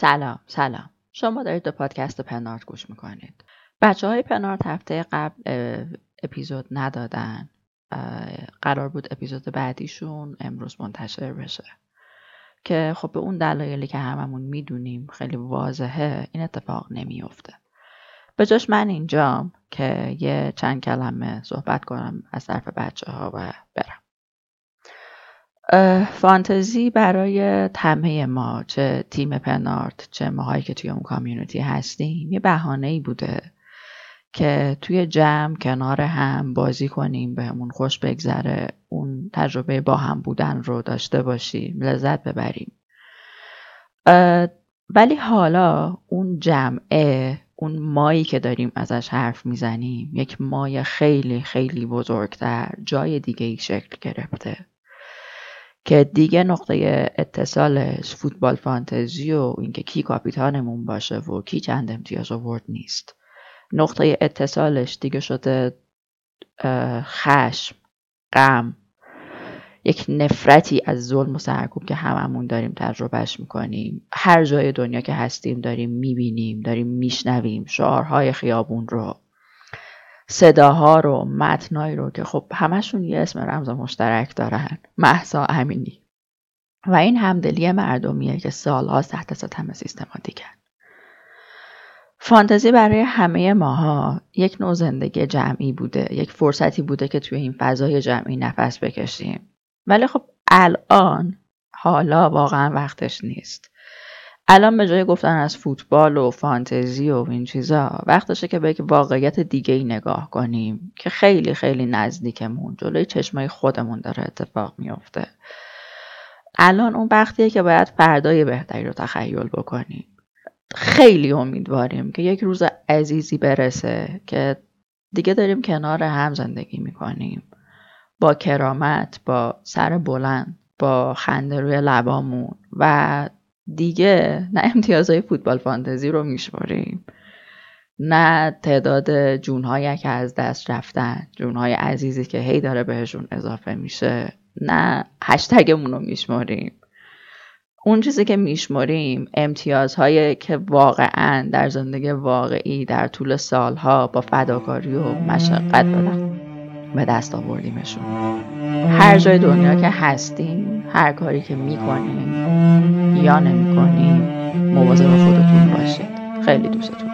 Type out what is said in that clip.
سلام سلام. شما دارید به پادکست پنارت گوش می‌کنید. بچه های پنارت هفته قبل اپیزود ندادن. قرار بود اپیزود بعدیشون امروز منتشر بشه. که خب به اون دلایلی که هممون می‌دونیم خیلی واضحه این اتفاق نمیافته. به جاش من اینجام که یه چند کلمه صحبت کنم از طرف بچه ها و برم. فانتزی برای تمه ما چه تیم پنارت چه ماهایی که توی اون کامیونیتی هستیم یه بهانه ای بوده که توی جمع کنار هم بازی کنیم بهمون خوش بگذره اون تجربه با هم بودن رو داشته باشیم لذت ببریم. ولی حالا اون جمعه اون مایی که داریم ازش حرف می‌زنیم یک مای خیلی خیلی بزرگتر جای دیگه ای شکل گرفته. که دیگه نقطه اتصالش فوتبال فانتزی و اینکه کی کاپیتانمون باشه و کی چند امتیاز آورد نیست. نقطه اتصالش دیگه شده خشم غم. یک نفرتی از ظلم و سرکوب که هممون داریم تجربهش می‌کنیم. هر جای دنیا که هستیم داریم می‌بینیم داریم میشنویم. شعارهای خیابون رو. صداها رو متنایی رو که خب همشون یه اسم رمز مشترک دارن. محسا امینی. و این همدلی مردمیه که سالها تحت ستم سیستماتیکن فانتزی برای همه ماها یک نوع زندگی جمعی بوده یک فرصتی بوده که توی این فضای جمعی نفس بکشیم. ولی خب الان حالا واقعا وقتش نیست. الان به جای گفتن از فوتبال و فانتزی و این چیزا وقتشه که به یک واقعیت دیگه ای نگاه کنیم که خیلی خیلی نزدیکمون جلوی چشمای خودمون داره اتفاق میافته. الان اون وقتیه که باید فردای بهتری رو تخیل بکنیم. خیلی امیدواریم که یک روز عزیزی برسه که دیگه داریم کنار هم زندگی می‌کنیم. با کرامت با سر بلند با خنده روی لبامون و دیگه نه امتیازهای فوتبال فانتزی رو میشماریم. نه تعداد جونهایی که از دست رفتن جونهای عزیزی که هی داره بهشون اضافه میشه. نه هشتگمون رو میشماریم. اون چیزی که میشمریم امتیازهایی که واقعا در زندگی واقعی در طول سالها با فداکاری و مشقت دارن به دست آوردیمشون. هر جای دنیا که هستیم هر کاری که می‌کنیم یا نمی‌کنیم مواظب خودتون باشید. خیلی دوستتون.